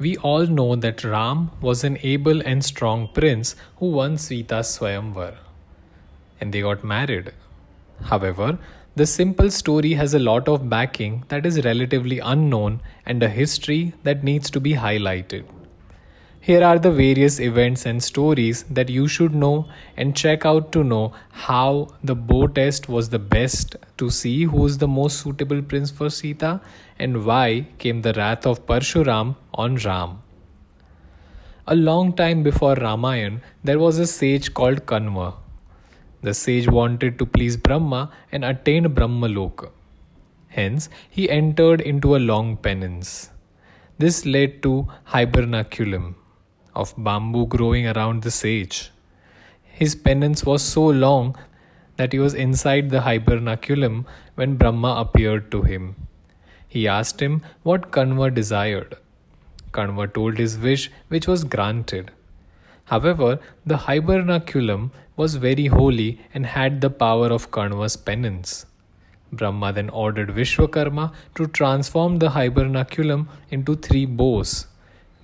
we all know that Ram was an able and strong prince who won Sita's Swayamvar. And they got married. However, the simple story has a lot of backing that is relatively unknown and a history that needs to be highlighted. Here are the various events and stories that you should know and check out to know how the bow test was the best to see who is the most suitable prince for Sita and why came the wrath of Parshuram on Ram. A long time before Ramayan, there was a sage called Kanva. The sage wanted to please Brahma and attained Brahmaloka. Hence, he entered into a long penance. This led to hibernaculum of bamboo growing around the sage. His penance was so long that he was inside the hibernaculum when Brahma appeared to him. He asked him what Kanva desired. Kanva told his wish, which was granted. However, the hibernaculum was very holy and had the power of Kanva's penance. Brahma then ordered Vishwakarma to transform the hibernaculum into three bows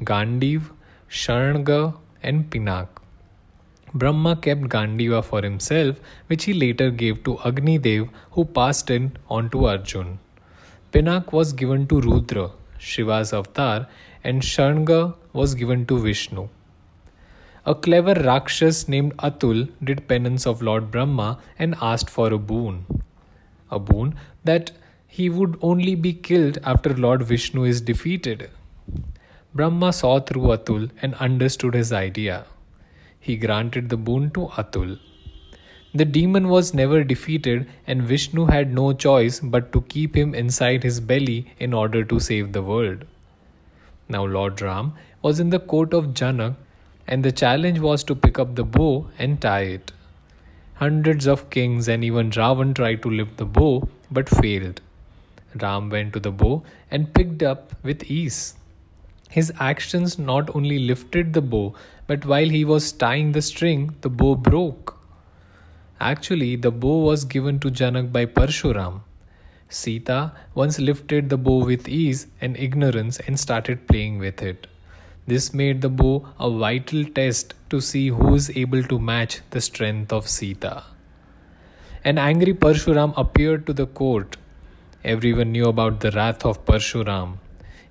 Gandiv, Sharanga, and Pinak. Brahma kept Gandiva for himself, which he later gave to Agni Dev, who passed it on to Arjun. Pinak was given to Rudra, Shiva's avatar, and Sharanga was given to Vishnu. A clever Rakshas named Atul did penance of Lord Brahma and asked for a boon. A boon that he would only be killed after Lord Vishnu is defeated. Brahma saw through Atul and understood his idea. He granted the boon to Atul. The demon was never defeated, and Vishnu had no choice but to keep him inside his belly in order to save the world. Now, Lord Ram was in the court of Janak, and the challenge was to pick up the bow and tie it. Hundreds of kings and even Ravan tried to lift the bow but failed. Ram went to the bow and picked up with ease. His actions not only lifted the bow, but while he was tying the string, the bow broke. Actually, the bow was given to Janak by Parshuram. Sita once lifted the bow with ease and ignorance and started playing with it. This made the bow a vital test to see who is able to match the strength of Sita. An angry Parshuram appeared to the court. Everyone knew about the wrath of Parshuram.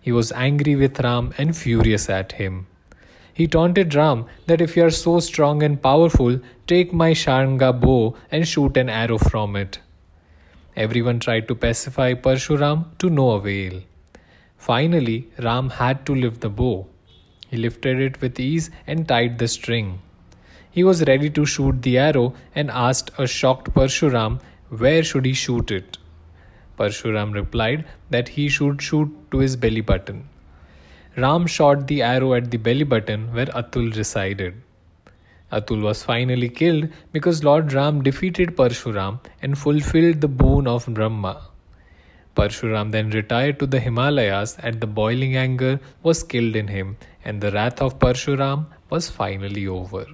He was angry with Ram and furious at him. He taunted Ram that if you are so strong and powerful, take my Sharanga bow and shoot an arrow from it. Everyone tried to pacify Parshuram to no avail. Finally, Ram had to lift the bow. He lifted it with ease and tied the string. He was ready to shoot the arrow and asked a shocked Parshuram where should he shoot it. Parshuram replied that he should shoot to his belly button. Ram shot the arrow at the belly button where Atul resided. Atul was finally killed because Lord Ram defeated Parshuram and fulfilled the boon of Brahma. Parshuram then retired to the Himalayas and the boiling anger was killed in him and the wrath of Parshuram was finally over.